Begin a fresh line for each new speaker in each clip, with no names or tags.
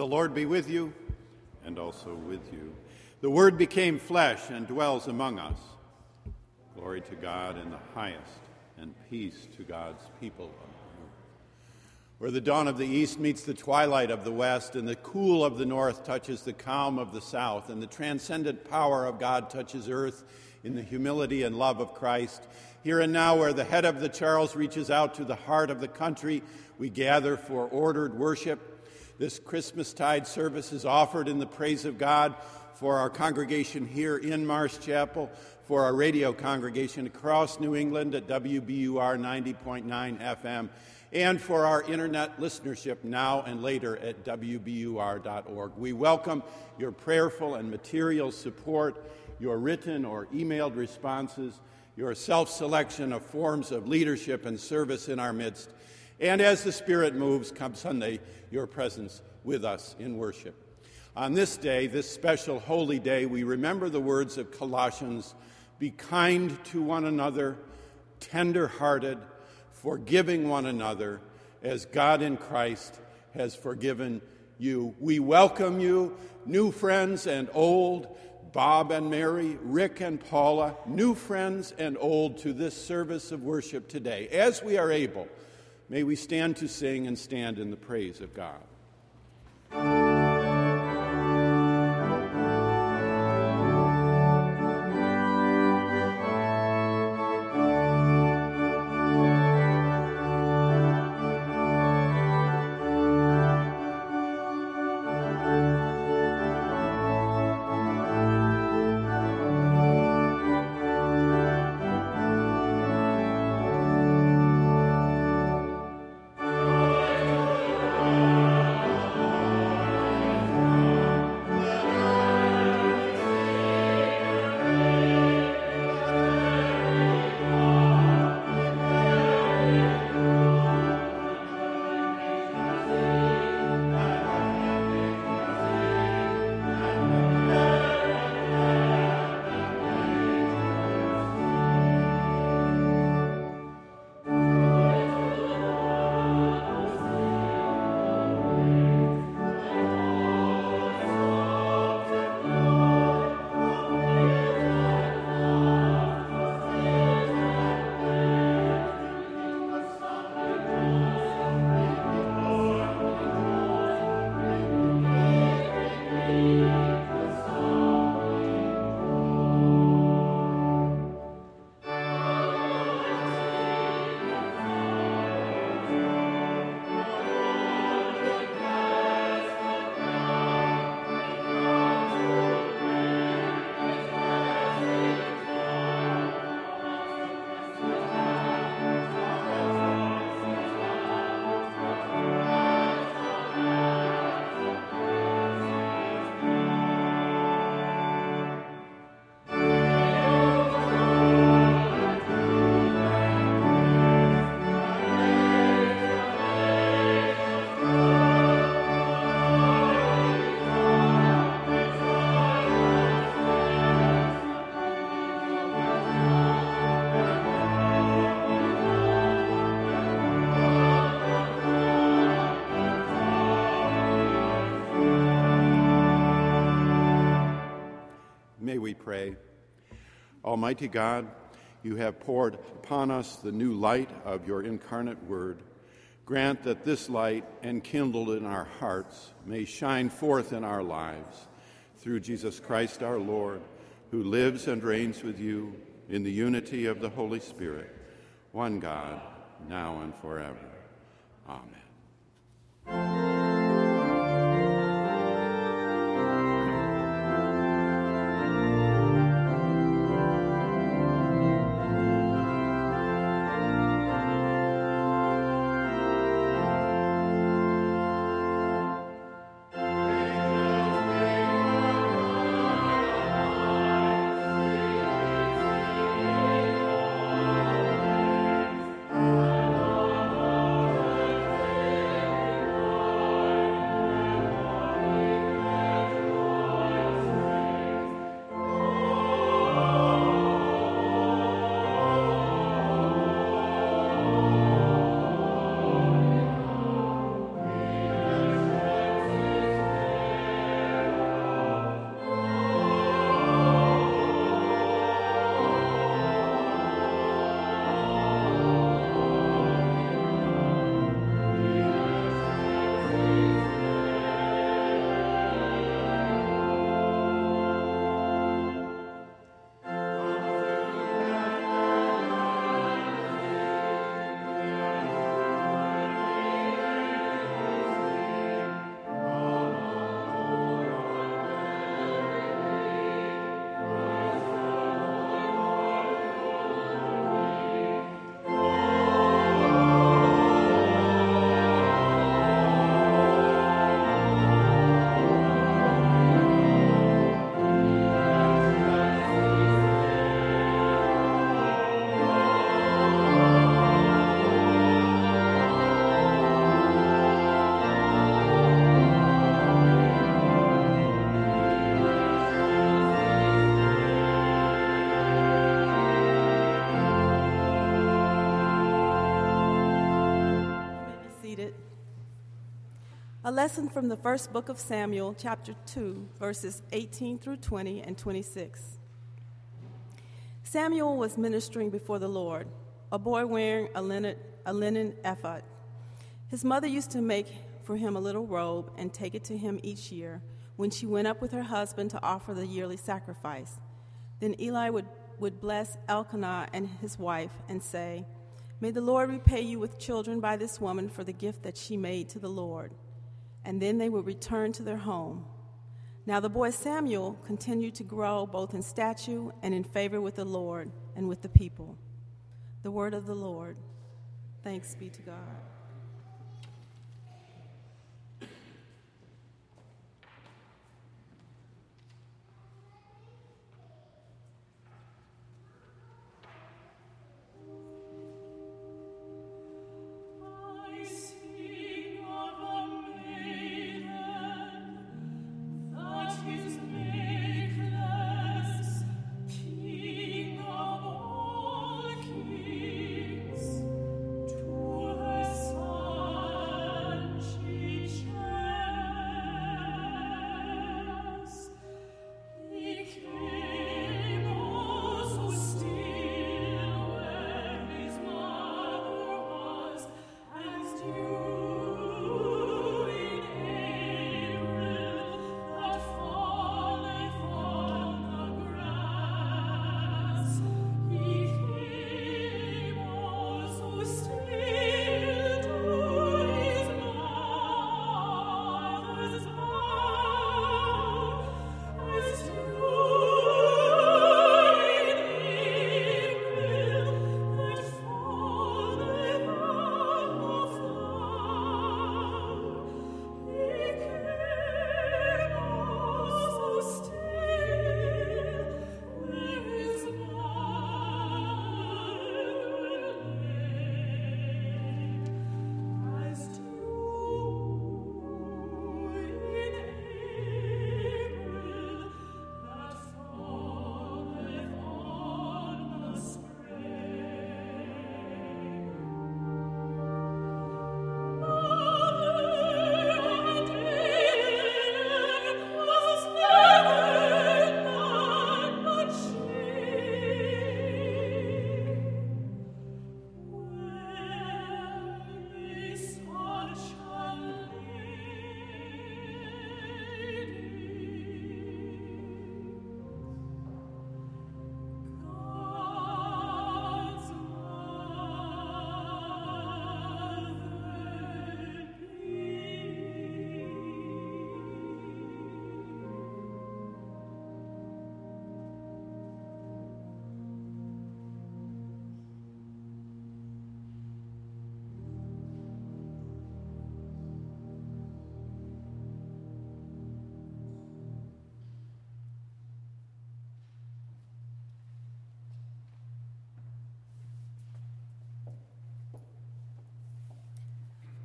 The Lord be with you, and also with you. The Word became flesh and dwells among us. Glory to God in the highest, and peace to God's people. on earth. Where the dawn of the east meets the twilight of the west, and the cool of the north touches the calm of the south, and the transcendent power of God touches earth in the humility and love of Christ. Here and now, where the head of the Charles reaches out to the heart of the country, we gather for ordered worship this Christmastide service is offered in the praise of God for our congregation here in Marsh Chapel, for our radio congregation across New England at WBUR 90.9 FM, and for our internet listenership now and later at WBUR.org. We welcome your prayerful and material support, your written or emailed responses, your self selection of forms of leadership and service in our midst. And as the Spirit moves, come Sunday, your presence with us in worship. On this day, this special holy day, we remember the words of Colossians Be kind to one another, tender hearted, forgiving one another, as God in Christ has forgiven you. We welcome you, new friends and old, Bob and Mary, Rick and Paula, new friends and old, to this service of worship today. As we are able, May we stand to sing and stand in the praise of God. Pray. Almighty God, you have poured upon us the new light of your incarnate word. Grant that this light, enkindled in our hearts, may shine forth in our lives through Jesus Christ our Lord, who lives and reigns with you in the unity of the Holy Spirit, one God, now and forever. Amen.
A lesson from the first book of Samuel, chapter 2, verses 18 through 20 and 26. Samuel was ministering before the Lord, a boy wearing a linen, a linen ephod. His mother used to make for him a little robe and take it to him each year when she went up with her husband to offer the yearly sacrifice. Then Eli would, would bless Elkanah and his wife and say, May the Lord repay you with children by this woman for the gift that she made to the Lord and then they would return to their home. Now the boy Samuel continued to grow both in stature and in favor with the Lord and with the people. The word of the Lord. Thanks be to God.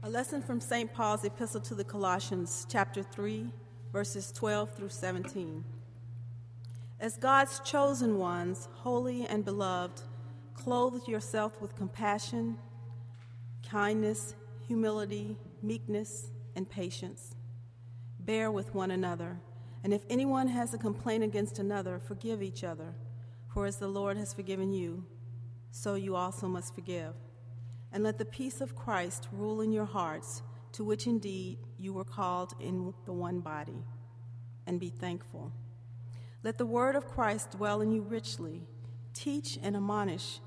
A lesson from St. Paul's epistle to the Colossians, chapter 3, verses 12 through 17. As God's chosen ones, holy and beloved, clothe yourself with compassion, kindness, humility, meekness, and patience. Bear with one another, and if anyone has a complaint against another, forgive each other. For as the Lord has forgiven you, so you also must forgive. And let the peace of Christ rule in your hearts, to which indeed you were called in the one body. And be thankful. Let the word of Christ dwell in you richly. Teach and admonish,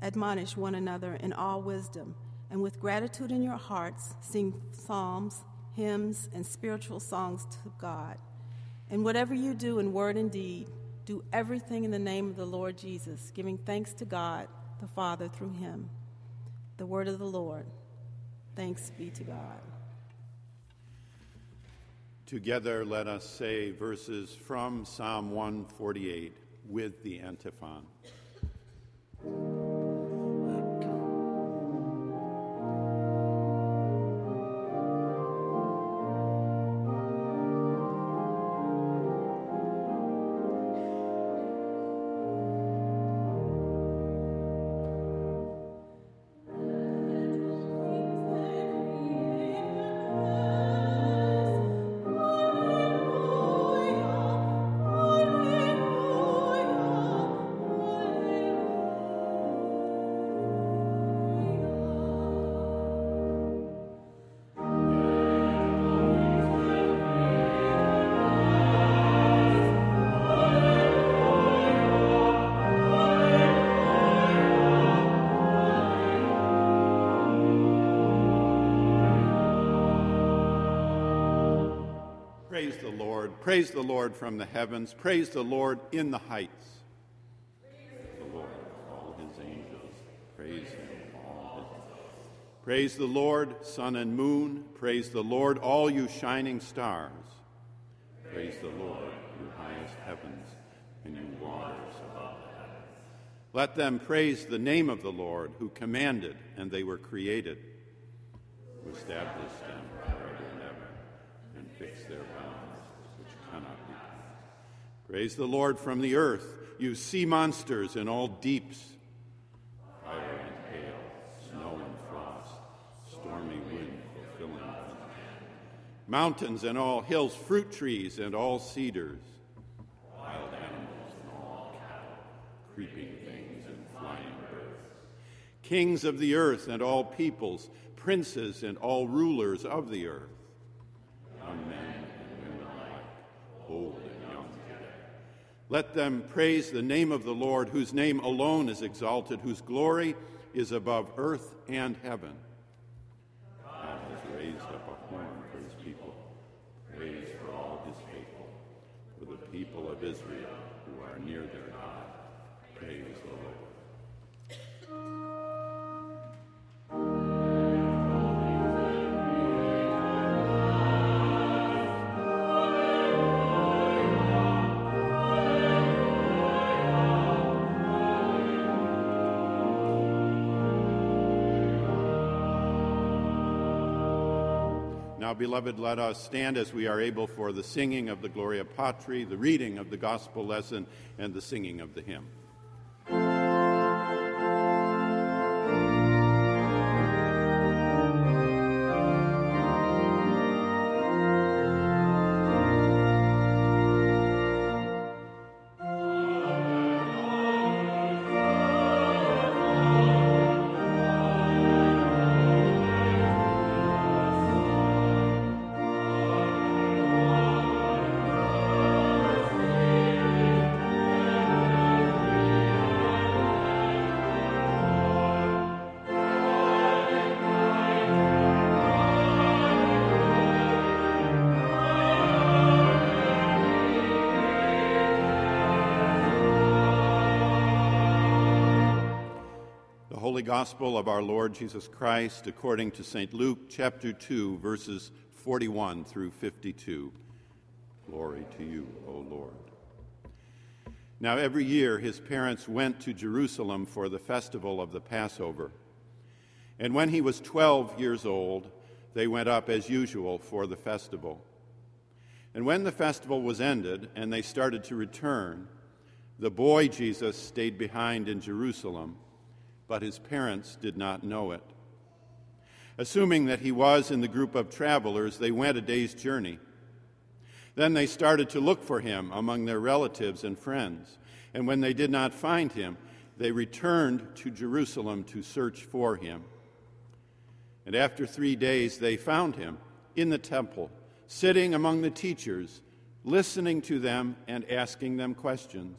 admonish one another in all wisdom, and with gratitude in your hearts, sing psalms, hymns, and spiritual songs to God. And whatever you do in word and deed, do everything in the name of the Lord Jesus, giving thanks to God the Father through him. The word of the Lord. Thanks be to God.
Together, let us say verses from Psalm 148 with the antiphon. Praise the Lord from the heavens. Praise the Lord in the heights. Praise the Lord, all his angels. Praise him, all his. Praise the Lord, sun and moon. Praise the Lord, all you shining stars. Praise the Lord, you highest heavens and you waters above the heavens. Let them praise the name of the Lord, who commanded, and they were created, who established them forever and ever, and fixed their bounds, which cannot be passed. Praise the Lord from the earth, you sea monsters and all deeps, fire and hail, snow and frost, stormy wind fulfilling mountains and all hills, fruit trees and all cedars, wild animals and all cattle, creeping things and flying birds, kings of the earth and all peoples, princes and all rulers of the earth, young men and women alike, old and young together. Let them praise the name of the Lord, whose name alone is exalted, whose glory is above earth and heaven. God has raised up a horn for his people, praise for all his faithful, for the people of Israel who are near their Now, beloved, let us stand as we are able for the singing of the Gloria Patri, the reading of the gospel lesson, and the singing of the hymn. Gospel of our Lord Jesus Christ according to St. Luke chapter 2 verses 41 through 52. Glory to you, O Lord. Now every year his parents went to Jerusalem for the festival of the Passover. And when he was 12 years old, they went up as usual for the festival. And when the festival was ended and they started to return, the boy Jesus stayed behind in Jerusalem but his parents did not know it. Assuming that he was in the group of travelers, they went a day's journey. Then they started to look for him among their relatives and friends. And when they did not find him, they returned to Jerusalem to search for him. And after three days, they found him in the temple, sitting among the teachers, listening to them and asking them questions.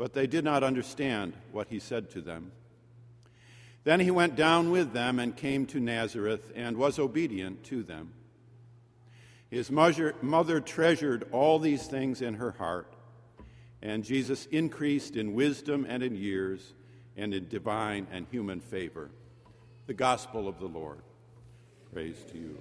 But they did not understand what he said to them. Then he went down with them and came to Nazareth and was obedient to them. His mother treasured all these things in her heart, and Jesus increased in wisdom and in years and in divine and human favor. The gospel of the Lord. Praise to you,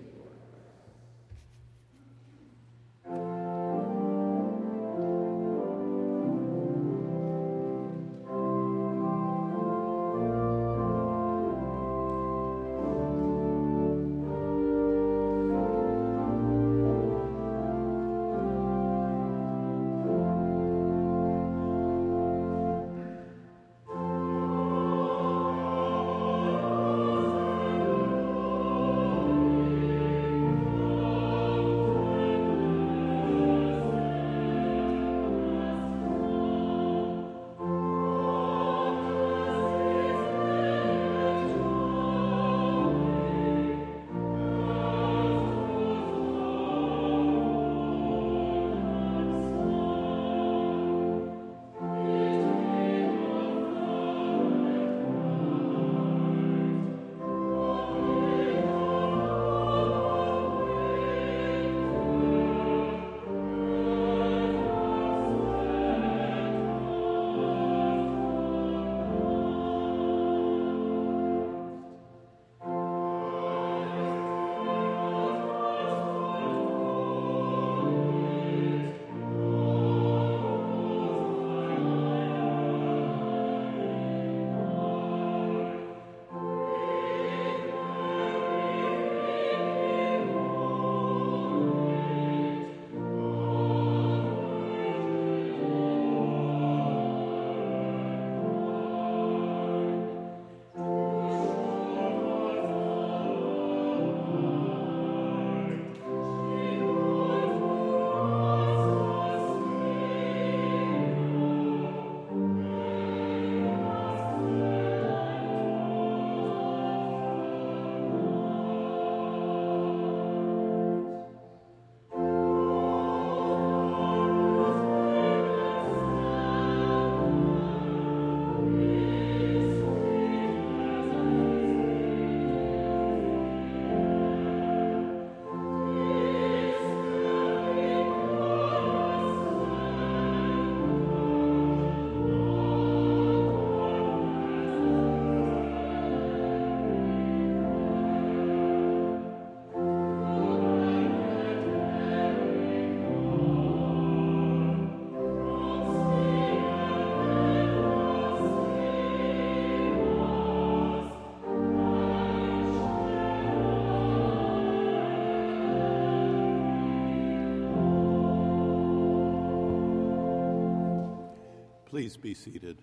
Please be seated.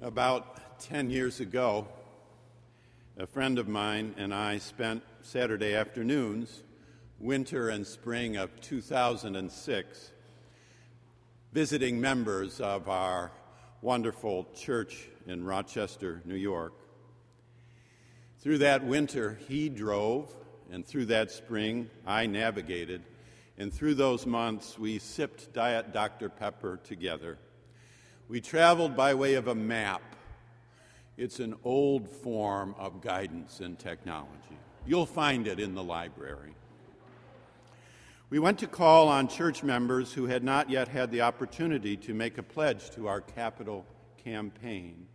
About 10 years ago, a friend of mine and I spent Saturday afternoons, winter and spring of 2006, visiting members of our wonderful church in Rochester, New York. Through that winter, he drove, and through that spring, I navigated. And through those months, we sipped Diet Dr. Pepper together. We traveled by way of a map. It's an old form of guidance and technology. You'll find it in the library. We went to call on church members who had not yet had the opportunity to make a pledge to our capital campaign.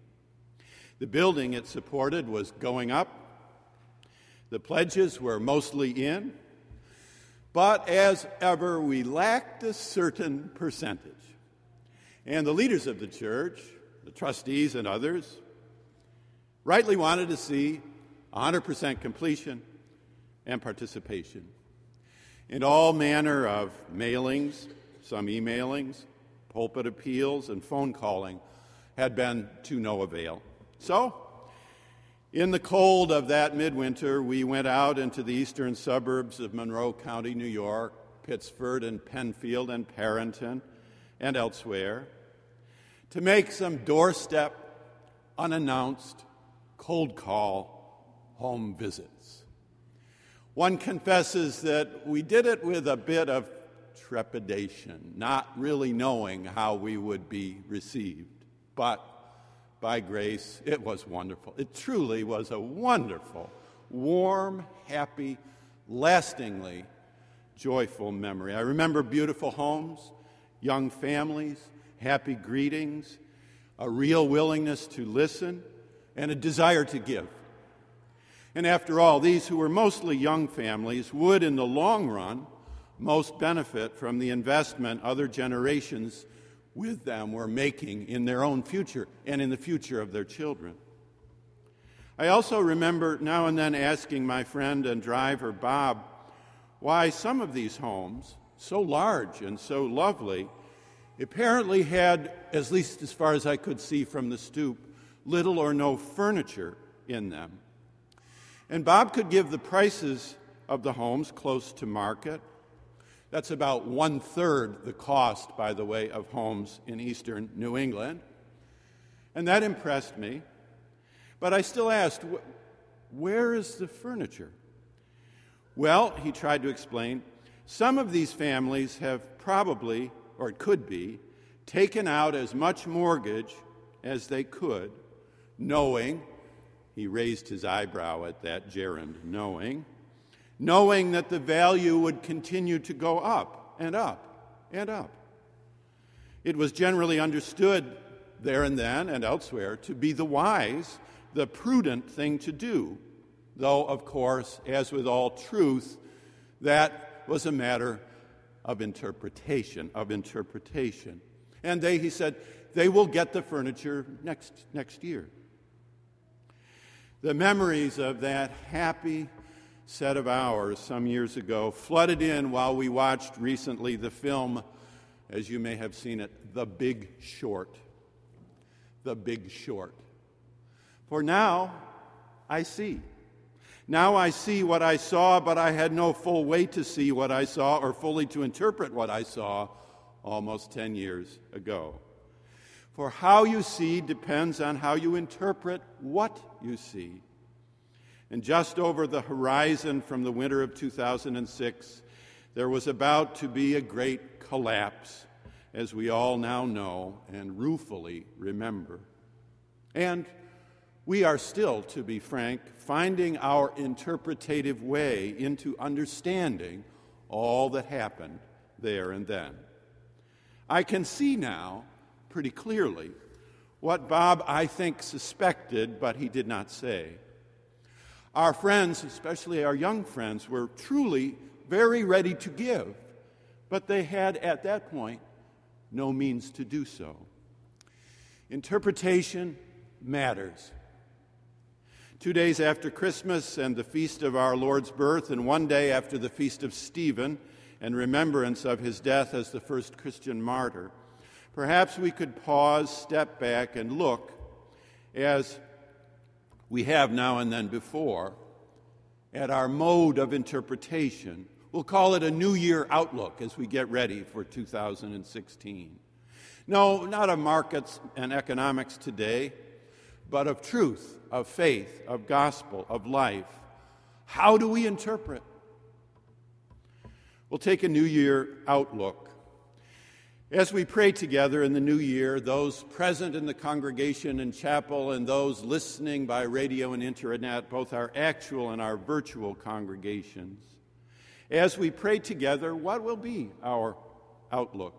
The building it supported was going up. The pledges were mostly in. But as ever, we lacked a certain percentage. And the leaders of the church, the trustees and others, rightly wanted to see 100% completion and participation. In all manner of mailings, some emailings, pulpit appeals, and phone calling had been to no avail. So, in the cold of that midwinter, we went out into the eastern suburbs of Monroe County, New York, Pittsford and Penfield and Perinton and elsewhere to make some doorstep, unannounced, cold call home visits. One confesses that we did it with a bit of trepidation, not really knowing how we would be received. But by grace. It was wonderful. It truly was a wonderful, warm, happy, lastingly joyful memory. I remember beautiful homes, young families, happy greetings, a real willingness to listen, and a desire to give. And after all, these who were mostly young families would, in the long run, most benefit from the investment other generations with them were making in their own future and in the future of their children. I also remember now and then asking my friend and driver, Bob, why some of these homes, so large and so lovely, apparently had, at least as far as I could see from the stoop, little or no furniture in them. And Bob could give the prices of the homes close to market, that's about one third the cost, by the way, of homes in eastern New England. And that impressed me. But I still asked, where is the furniture? Well, he tried to explain, some of these families have probably, or it could be, taken out as much mortgage as they could, knowing, he raised his eyebrow at that gerund, knowing knowing that the value would continue to go up and up and up. It was generally understood there and then and elsewhere to be the wise, the prudent thing to do, though, of course, as with all truth, that was a matter of interpretation, of interpretation. And they, he said, they will get the furniture next, next year. The memories of that happy, set of hours some years ago flooded in while we watched recently the film, as you may have seen it, The Big Short. The Big Short. For now, I see. Now I see what I saw, but I had no full way to see what I saw or fully to interpret what I saw almost 10 years ago. For how you see depends on how you interpret what you see. And just over the horizon from the winter of 2006, there was about to be a great collapse, as we all now know and ruefully remember. And we are still, to be frank, finding our interpretative way into understanding all that happened there and then. I can see now pretty clearly what Bob, I think, suspected, but he did not say. Our friends, especially our young friends, were truly very ready to give, but they had at that point no means to do so. Interpretation matters. Two days after Christmas and the feast of our Lord's birth, and one day after the feast of Stephen, and remembrance of his death as the first Christian martyr, perhaps we could pause, step back, and look as we have now and then before at our mode of interpretation. We'll call it a New Year outlook as we get ready for 2016. No, not of markets and economics today, but of truth, of faith, of gospel, of life. How do we interpret? We'll take a New Year outlook. As we pray together in the new year, those present in the congregation and chapel and those listening by radio and internet, both our actual and our virtual congregations, as we pray together, what will be our outlook?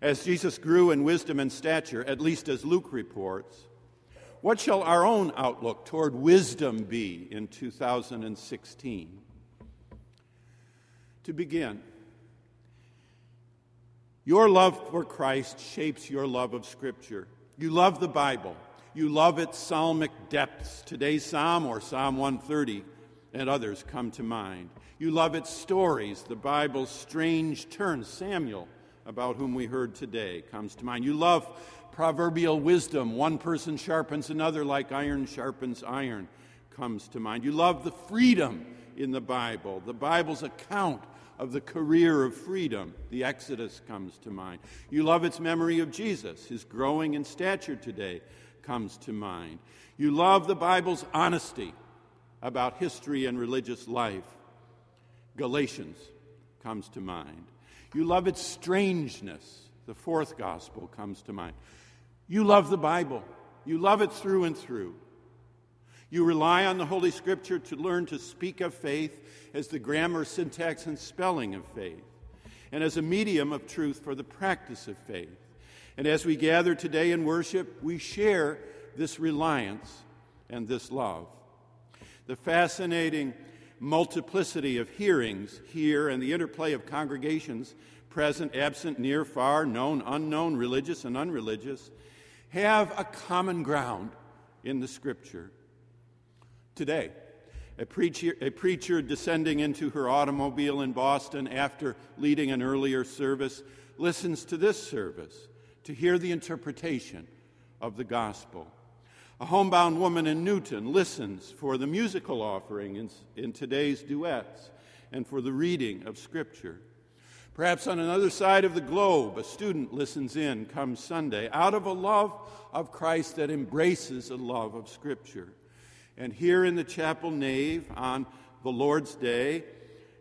As Jesus grew in wisdom and stature, at least as Luke reports, what shall our own outlook toward wisdom be in 2016? To begin, your love for Christ shapes your love of Scripture. You love the Bible. You love its psalmic depths. Today's psalm or Psalm 130 and others come to mind. You love its stories, the Bible's strange turns. Samuel, about whom we heard today, comes to mind. You love proverbial wisdom. One person sharpens another like iron sharpens iron, comes to mind. You love the freedom in the Bible, the Bible's account of the career of freedom. The Exodus comes to mind. You love its memory of Jesus. His growing in stature today comes to mind. You love the Bible's honesty about history and religious life. Galatians comes to mind. You love its strangeness. The fourth gospel comes to mind. You love the Bible. You love it through and through. You rely on the Holy Scripture to learn to speak of faith as the grammar, syntax, and spelling of faith, and as a medium of truth for the practice of faith. And as we gather today in worship, we share this reliance and this love. The fascinating multiplicity of hearings here and the interplay of congregations, present, absent, near, far, known, unknown, religious, and unreligious, have a common ground in the Scripture today. A preacher, a preacher descending into her automobile in Boston after leading an earlier service listens to this service to hear the interpretation of the gospel. A homebound woman in Newton listens for the musical offering in, in today's duets and for the reading of Scripture. Perhaps on another side of the globe, a student listens in come Sunday out of a love of Christ that embraces a love of Scripture. And here in the chapel nave on the Lord's Day,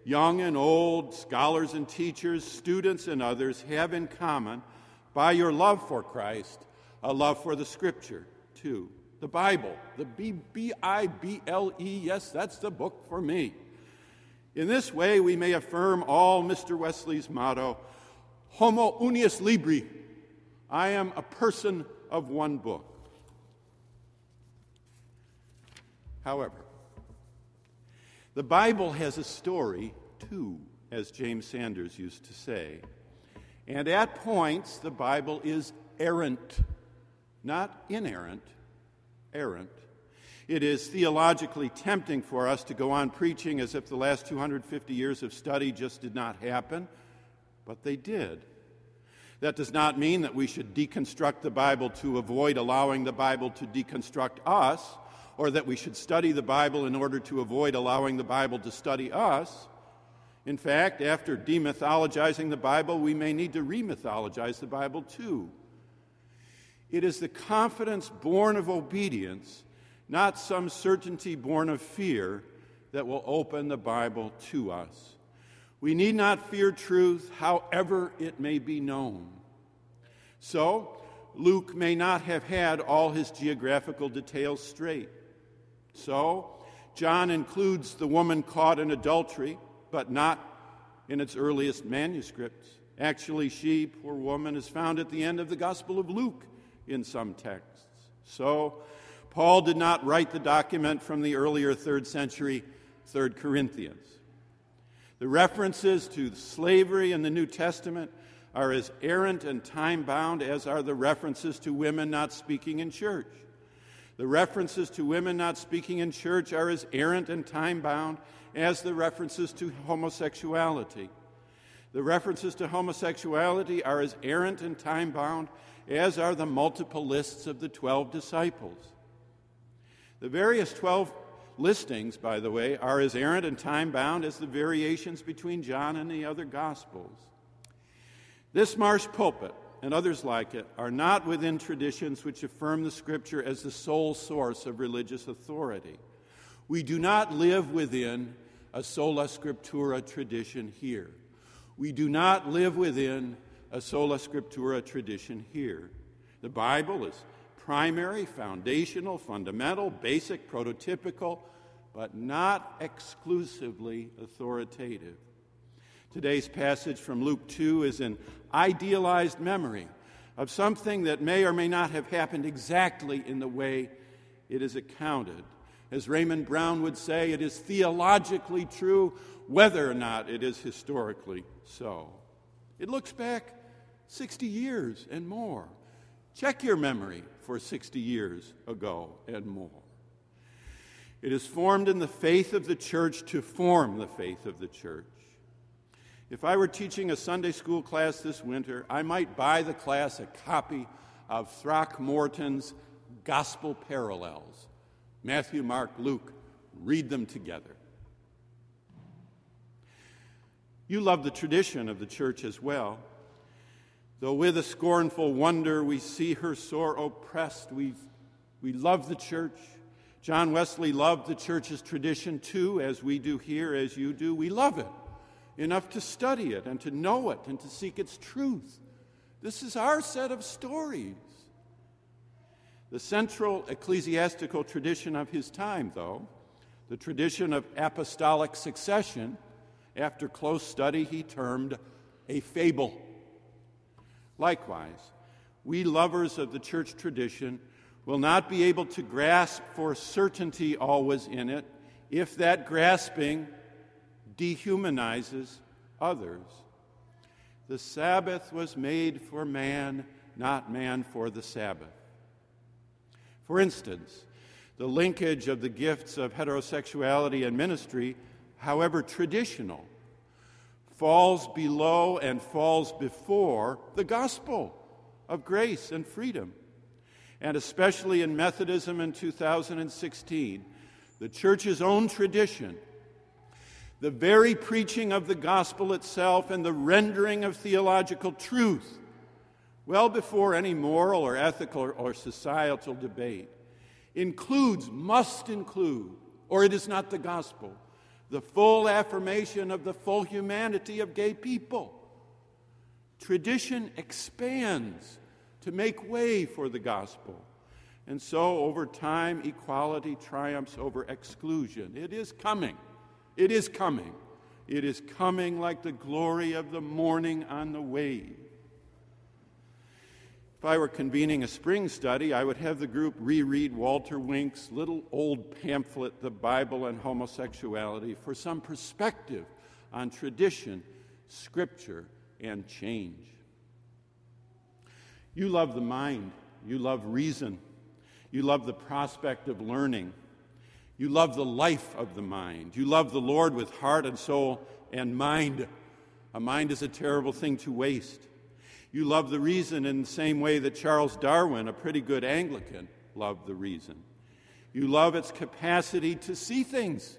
young and old, scholars and teachers, students and others have in common, by your love for Christ, a love for the Scripture, too. The Bible, the B I B L E, yes, that's the book for me. In this way, we may affirm all Mr. Wesley's motto Homo unius libri. I am a person of one book. However, the Bible has a story too, as James Sanders used to say. And at points, the Bible is errant, not inerrant, errant. It is theologically tempting for us to go on preaching as if the last 250 years of study just did not happen, but they did. That does not mean that we should deconstruct the Bible to avoid allowing the Bible to deconstruct us or that we should study the Bible in order to avoid allowing the Bible to study us. In fact, after demythologizing the Bible, we may need to remythologize the Bible too. It is the confidence born of obedience, not some certainty born of fear, that will open the Bible to us. We need not fear truth, however it may be known. So, Luke may not have had all his geographical details straight. So, John includes the woman caught in adultery, but not in its earliest manuscripts. Actually, she, poor woman, is found at the end of the Gospel of Luke in some texts. So, Paul did not write the document from the earlier third century, 3rd Corinthians. The references to slavery in the New Testament are as errant and time bound as are the references to women not speaking in church. The references to women not speaking in church are as errant and time bound as the references to homosexuality. The references to homosexuality are as errant and time bound as are the multiple lists of the 12 disciples. The various 12 listings, by the way, are as errant and time bound as the variations between John and the other Gospels. This Marsh pulpit and others like it are not within traditions which affirm the Scripture as the sole source of religious authority. We do not live within a sola scriptura tradition here. We do not live within a sola scriptura tradition here. The Bible is primary, foundational, fundamental, basic, prototypical, but not exclusively authoritative. Today's passage from Luke 2 is an idealized memory of something that may or may not have happened exactly in the way it is accounted. As Raymond Brown would say, it is theologically true whether or not it is historically so. It looks back 60 years and more. Check your memory for 60 years ago and more. It is formed in the faith of the church to form the faith of the church. If I were teaching a Sunday school class this winter, I might buy the class a copy of Throckmorton's Gospel Parallels Matthew, Mark, Luke. Read them together. You love the tradition of the church as well. Though with a scornful wonder we see her sore oppressed, we, we love the church. John Wesley loved the church's tradition too, as we do here, as you do. We love it enough to study it and to know it and to seek its truth. This is our set of stories. The central ecclesiastical tradition of his time, though, the tradition of apostolic succession, after close study he termed a fable. Likewise, we lovers of the church tradition will not be able to grasp for certainty always in it if that grasping dehumanizes others. The Sabbath was made for man, not man for the Sabbath. For instance, the linkage of the gifts of heterosexuality and ministry, however traditional, falls below and falls before the gospel of grace and freedom. And especially in Methodism in 2016, the church's own tradition, the very preaching of the gospel itself, and the rendering of theological truth, well before any moral or ethical or societal debate, includes, must include, or it is not the gospel the full affirmation of the full humanity of gay people. Tradition expands to make way for the gospel. And so, over time, equality triumphs over exclusion. It is coming. It is coming. It is coming like the glory of the morning on the wave. If I were convening a spring study, I would have the group reread Walter Wink's little old pamphlet, The Bible and Homosexuality, for some perspective on tradition, scripture, and change. You love the mind, you love reason, you love the prospect of learning, you love the life of the mind, you love the Lord with heart and soul and mind. A mind is a terrible thing to waste. You love the reason in the same way that Charles Darwin, a pretty good Anglican, loved the reason. You love its capacity to see things,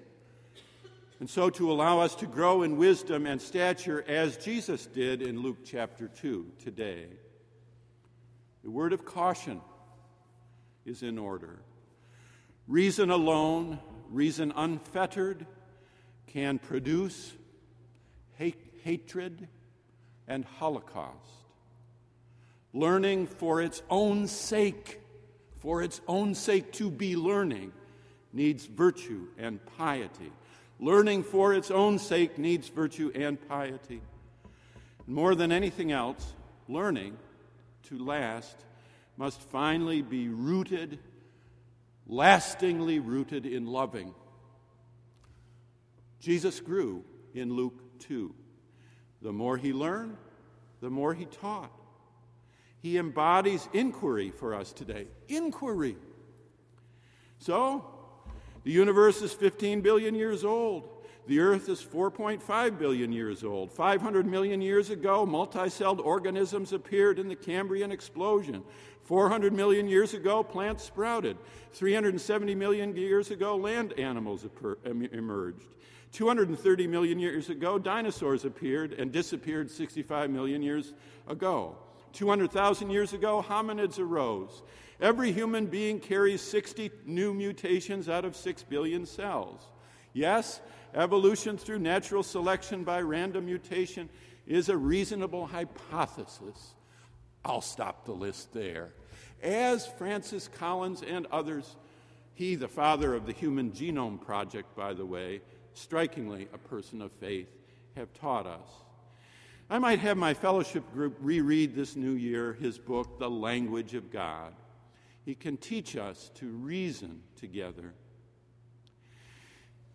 and so to allow us to grow in wisdom and stature as Jesus did in Luke chapter 2 today. The word of caution is in order. Reason alone, reason unfettered, can produce hate, hatred and holocaust learning for its own sake, for its own sake to be learning, needs virtue and piety. Learning for its own sake needs virtue and piety. More than anything else, learning to last must finally be rooted, lastingly rooted in loving. Jesus grew in Luke 2. The more he learned, the more he taught. He embodies inquiry for us today. Inquiry. So, the universe is 15 billion years old. The Earth is 4.5 billion years old. 500 million years ago, multicelled organisms appeared in the Cambrian explosion. 400 million years ago, plants sprouted. 370 million years ago, land animals emerged. 230 million years ago, dinosaurs appeared and disappeared 65 million years ago. 200,000 years ago, hominids arose. Every human being carries 60 new mutations out of 6 billion cells. Yes, evolution through natural selection by random mutation is a reasonable hypothesis. I'll stop the list there. As Francis Collins and others, he, the father of the Human Genome Project, by the way, strikingly a person of faith, have taught us. I might have my fellowship group reread this new year his book, The Language of God. He can teach us to reason together.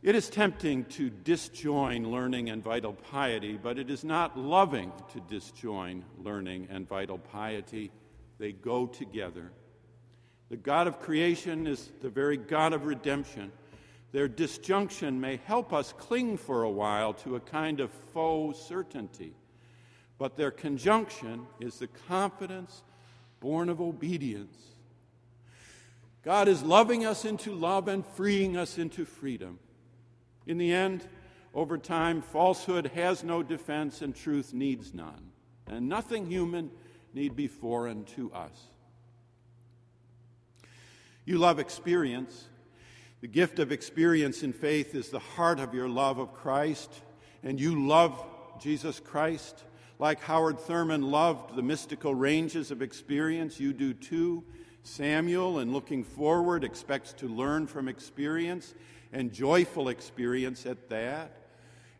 It is tempting to disjoin learning and vital piety, but it is not loving to disjoin learning and vital piety. They go together. The God of creation is the very God of redemption. Their disjunction may help us cling for a while to a kind of faux certainty, but their conjunction is the confidence born of obedience. God is loving us into love and freeing us into freedom. In the end, over time, falsehood has no defense and truth needs none, and nothing human need be foreign to us. You love experience. The gift of experience in faith is the heart of your love of Christ, and you love Jesus Christ. Like Howard Thurman loved the mystical ranges of experience, you do too. Samuel, in looking forward, expects to learn from experience, and joyful experience at that.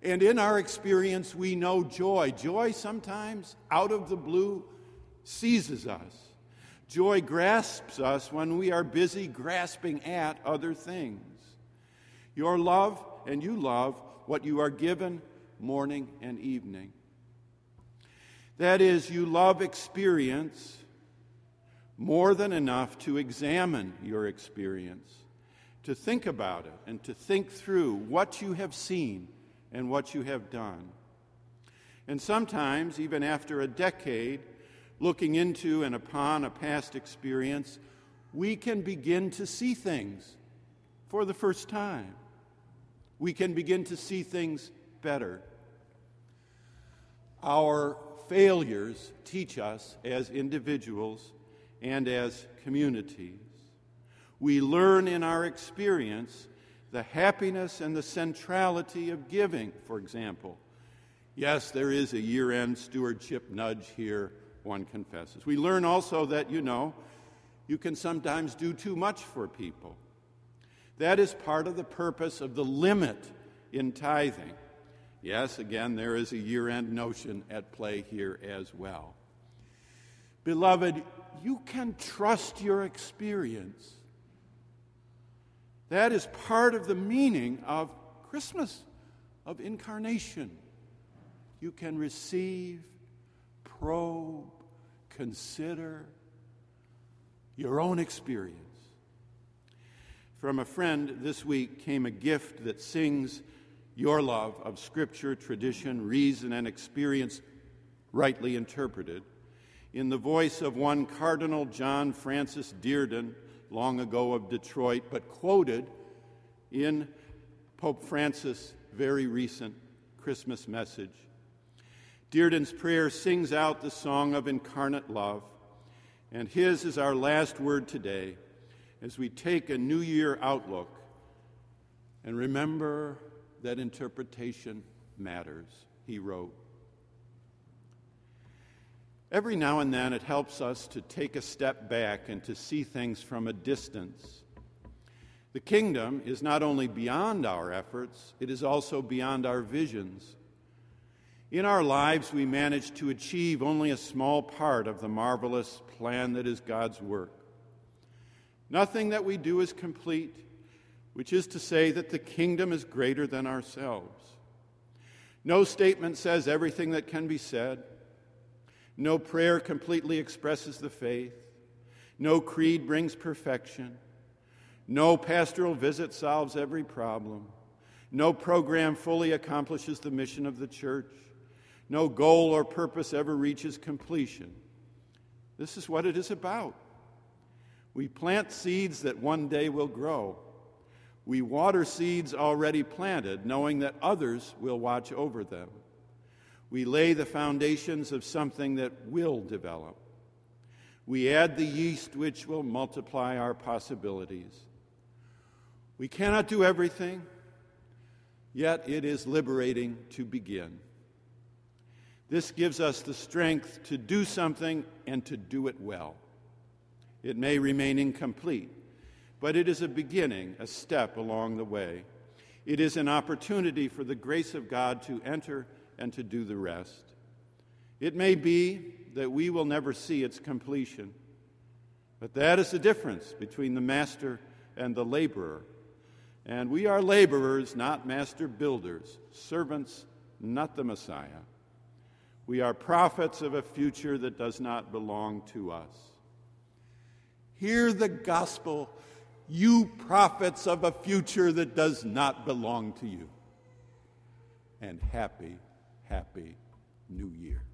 And in our experience, we know joy. Joy sometimes, out of the blue, seizes us. Joy grasps us when we are busy grasping at other things. Your love and you love what you are given morning and evening. That is, you love experience more than enough to examine your experience, to think about it, and to think through what you have seen and what you have done. And sometimes, even after a decade, looking into and upon a past experience, we can begin to see things for the first time. We can begin to see things better. Our failures teach us as individuals and as communities. We learn in our experience the happiness and the centrality of giving, for example. Yes, there is a year end stewardship nudge here one confesses. We learn also that, you know, you can sometimes do too much for people. That is part of the purpose of the limit in tithing. Yes, again, there is a year end notion at play here as well. Beloved, you can trust your experience. That is part of the meaning of Christmas, of incarnation. You can receive probe, consider your own experience. From a friend this week came a gift that sings your love of Scripture, tradition, reason, and experience rightly interpreted in the voice of one Cardinal John Francis Dearden, long ago of Detroit, but quoted in Pope Francis' very recent Christmas message. Dearden's prayer sings out the song of incarnate love, and his is our last word today as we take a New Year outlook and remember that interpretation matters, he wrote. Every now and then it helps us to take a step back and to see things from a distance. The kingdom is not only beyond our efforts, it is also beyond our visions. In our lives, we manage to achieve only a small part of the marvelous plan that is God's work. Nothing that we do is complete, which is to say that the kingdom is greater than ourselves. No statement says everything that can be said. No prayer completely expresses the faith. No creed brings perfection. No pastoral visit solves every problem. No program fully accomplishes the mission of the church. No goal or purpose ever reaches completion. This is what it is about. We plant seeds that one day will grow. We water seeds already planted, knowing that others will watch over them. We lay the foundations of something that will develop. We add the yeast which will multiply our possibilities. We cannot do everything, yet it is liberating to begin. This gives us the strength to do something and to do it well. It may remain incomplete, but it is a beginning, a step along the way. It is an opportunity for the grace of God to enter and to do the rest. It may be that we will never see its completion, but that is the difference between the master and the laborer. And we are laborers, not master builders, servants, not the Messiah. We are prophets of a future that does not belong to us. Hear the gospel, you prophets of a future that does not belong to you. And happy, happy New Year.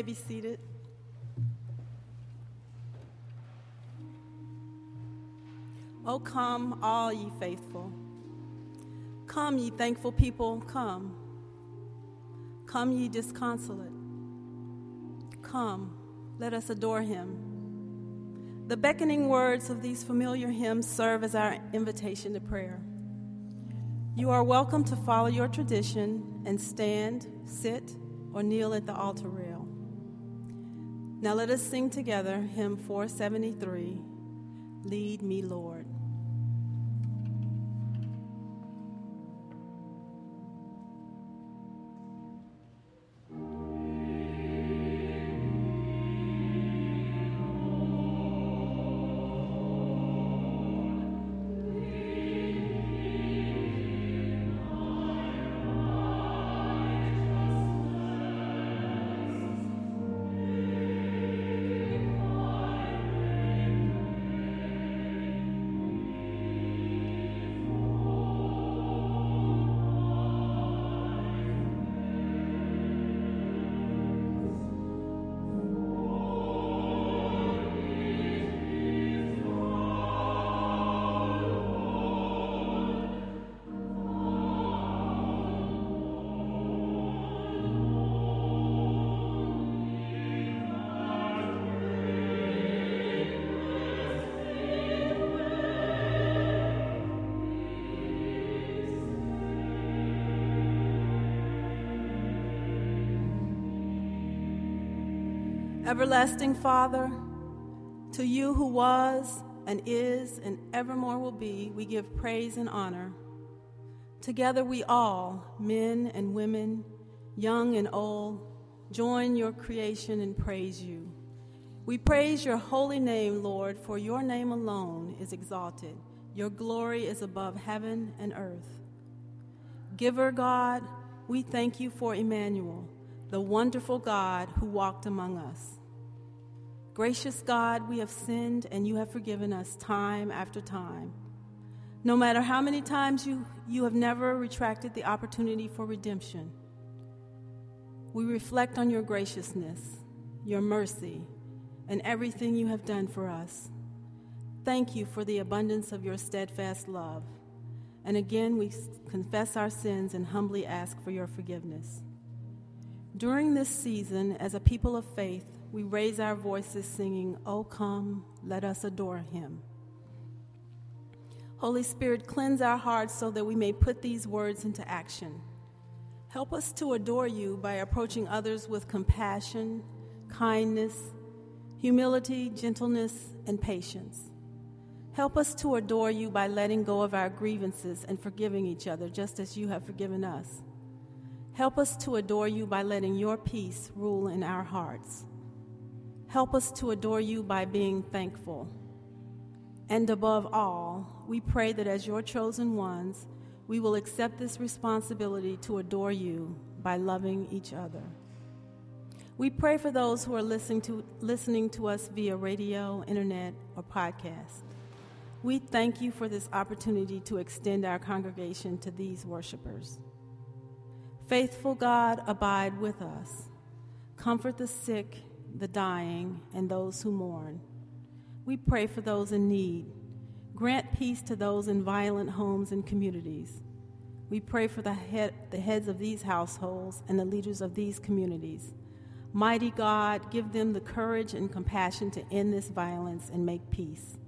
May be seated. Oh, come, all ye faithful. Come, ye thankful people, come. Come, ye disconsolate. Come, let us adore him. The beckoning words of these familiar hymns serve as our invitation to prayer. You are welcome to follow your tradition and stand, sit, or kneel at the altar rail. Now let us sing together hymn 473 Lead Me, Lord. Everlasting Father, to you who was and is and evermore will be, we give praise and honor. Together we all, men and women, young and old, join your creation and praise you. We praise your holy name, Lord, for your name alone is exalted. Your glory is above heaven and earth. Giver God, we thank you for Emmanuel, the wonderful God who walked among us. Gracious God, we have sinned and you have forgiven us time after time. No matter how many times you, you have never retracted the opportunity for redemption, we reflect on your graciousness, your mercy, and everything you have done for us. Thank you for the abundance of your steadfast love. And again, we confess our sins and humbly ask for your forgiveness. During this season, as a people of faith, we raise our voices singing, Oh, come, let us adore him. Holy Spirit, cleanse our hearts so that we may put these words into action. Help us to adore you by approaching others with compassion, kindness, humility, gentleness, and patience. Help us to adore you by letting go of our grievances and forgiving each other just as you have forgiven us. Help us to adore you by letting your peace rule in our hearts. Help us to adore you by being thankful. And above all, we pray that as your chosen ones, we will accept this responsibility to adore you by loving each other. We pray for those who are listening to, listening to us via radio, internet, or podcast. We thank you for this opportunity to extend our congregation to these worshipers. Faithful God, abide with us. Comfort the sick the dying, and those who mourn. We pray for those in need. Grant peace to those in violent homes and communities. We pray for the, head, the heads of these households and the leaders of these communities. Mighty God, give them the courage and compassion to end this violence and make peace.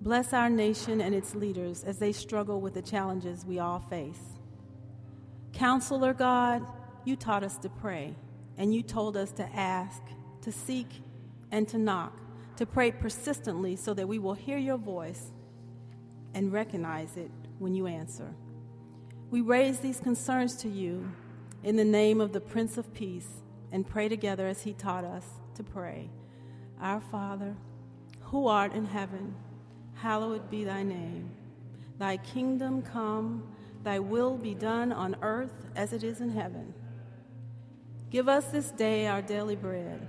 Bless our nation and its leaders as they struggle with the challenges we all face. Counselor God, you taught us to pray, and you told us to ask to seek, and to knock, to pray persistently so that we will hear your voice and recognize it when you answer. We raise these concerns to you in the name of the Prince of Peace and pray together as he taught us to pray. Our Father, who art in heaven, hallowed be thy name. Thy kingdom come, thy will be done on earth as it is in heaven. Give us this day our daily bread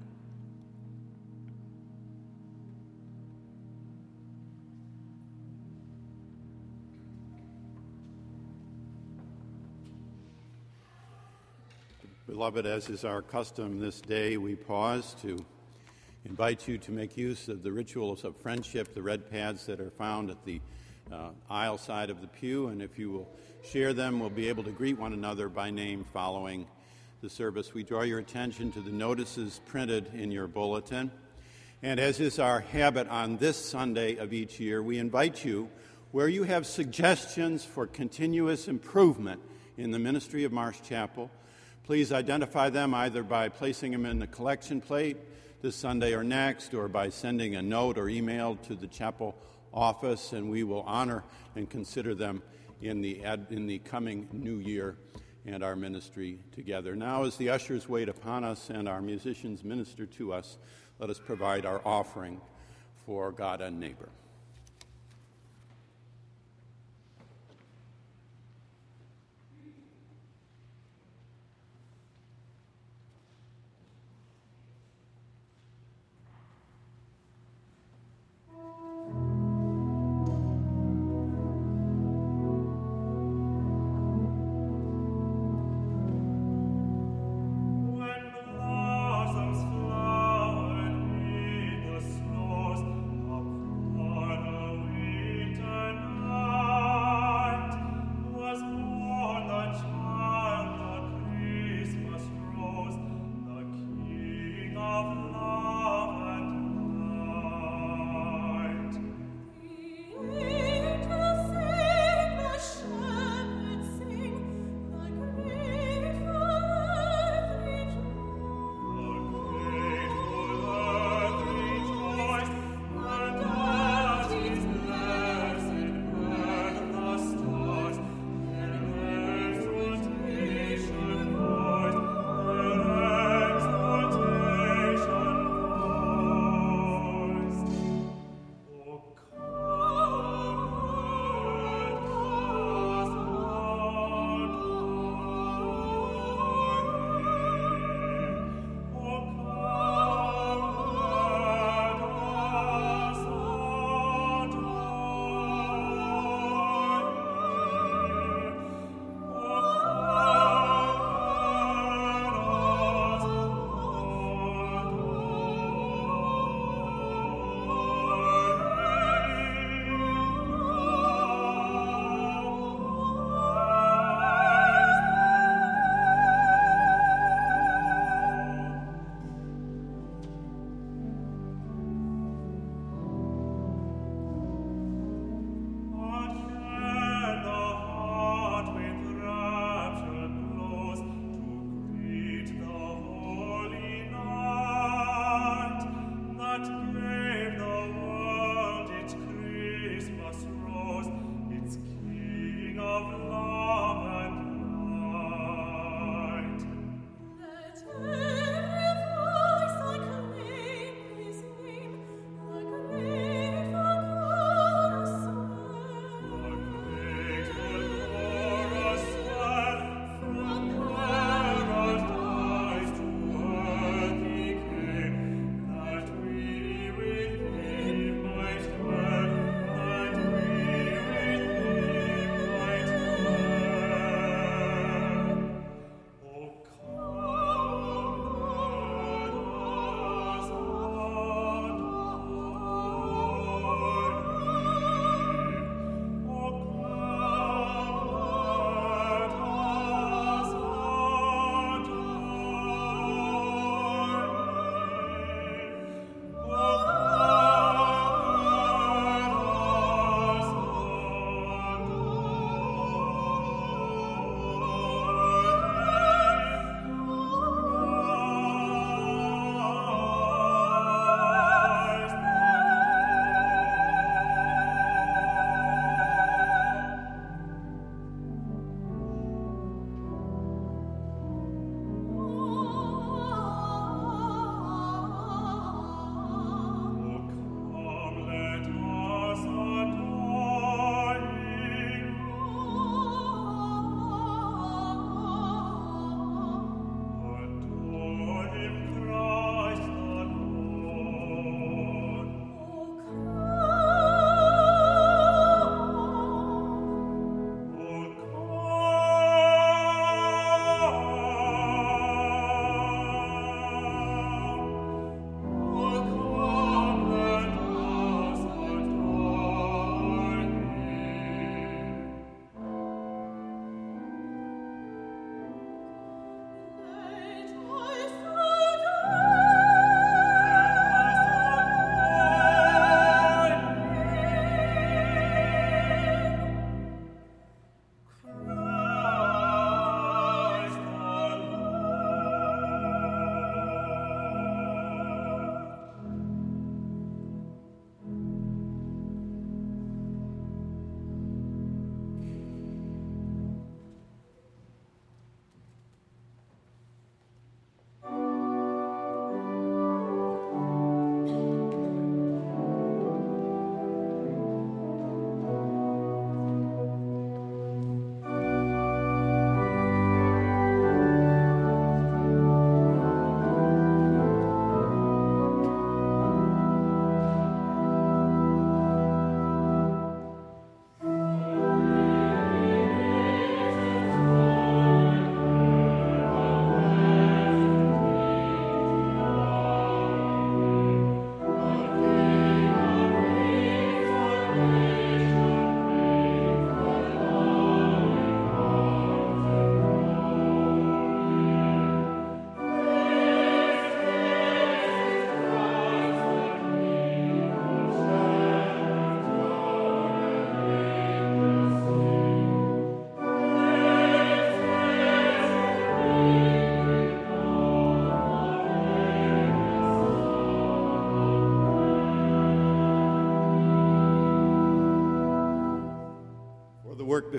Beloved, as is our custom this day, we pause to invite you to make use of the rituals of friendship, the red pads that are found at the uh, aisle side of the pew, and if you will share them, we'll be able to greet one another by name following the service. We draw your attention to the notices printed in your bulletin. And as is our habit on this Sunday of each year, we invite you, where you have suggestions for continuous improvement in the ministry of Marsh Chapel, please identify them either by placing them in the collection plate this Sunday or next, or by sending a note or email to the chapel office, and we will honor and consider them in the, ad, in the coming new year and our ministry together. Now, as the ushers wait upon us and our musicians minister to us, let us provide our offering for God and neighbor.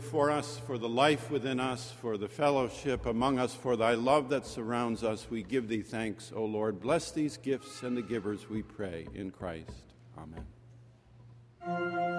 Before us, for the life within us, for the fellowship among us, for thy love that surrounds us, we give thee thanks, O Lord. Bless these gifts and the givers, we pray, in Christ. Amen.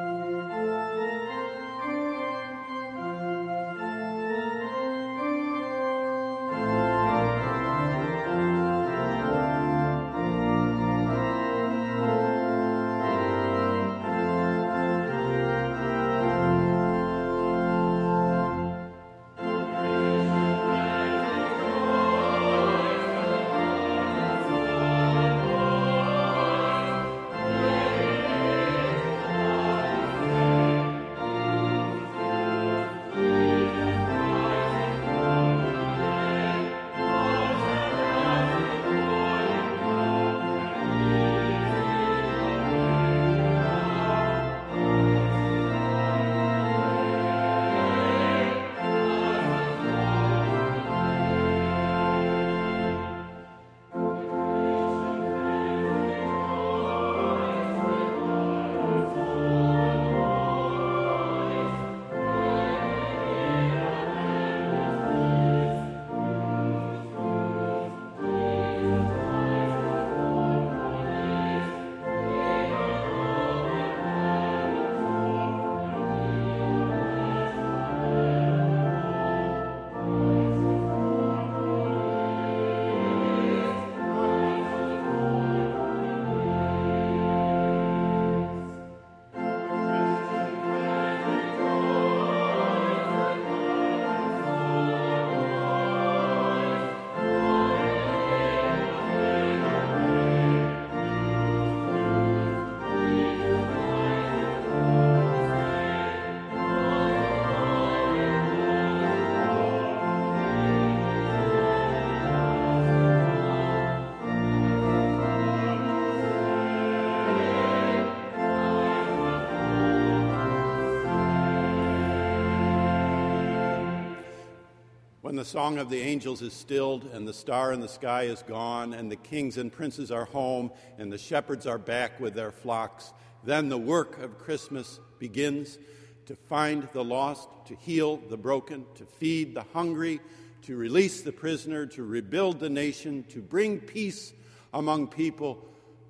Song of the angels is stilled, and the star in the sky is gone, and the kings and princes are home, and the shepherds are back with their flocks, then the work of Christmas begins to find the lost, to heal the broken, to feed the hungry, to release the prisoner, to rebuild the nation, to bring peace among people,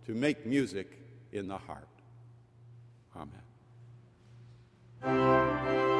to make music in the heart. Amen.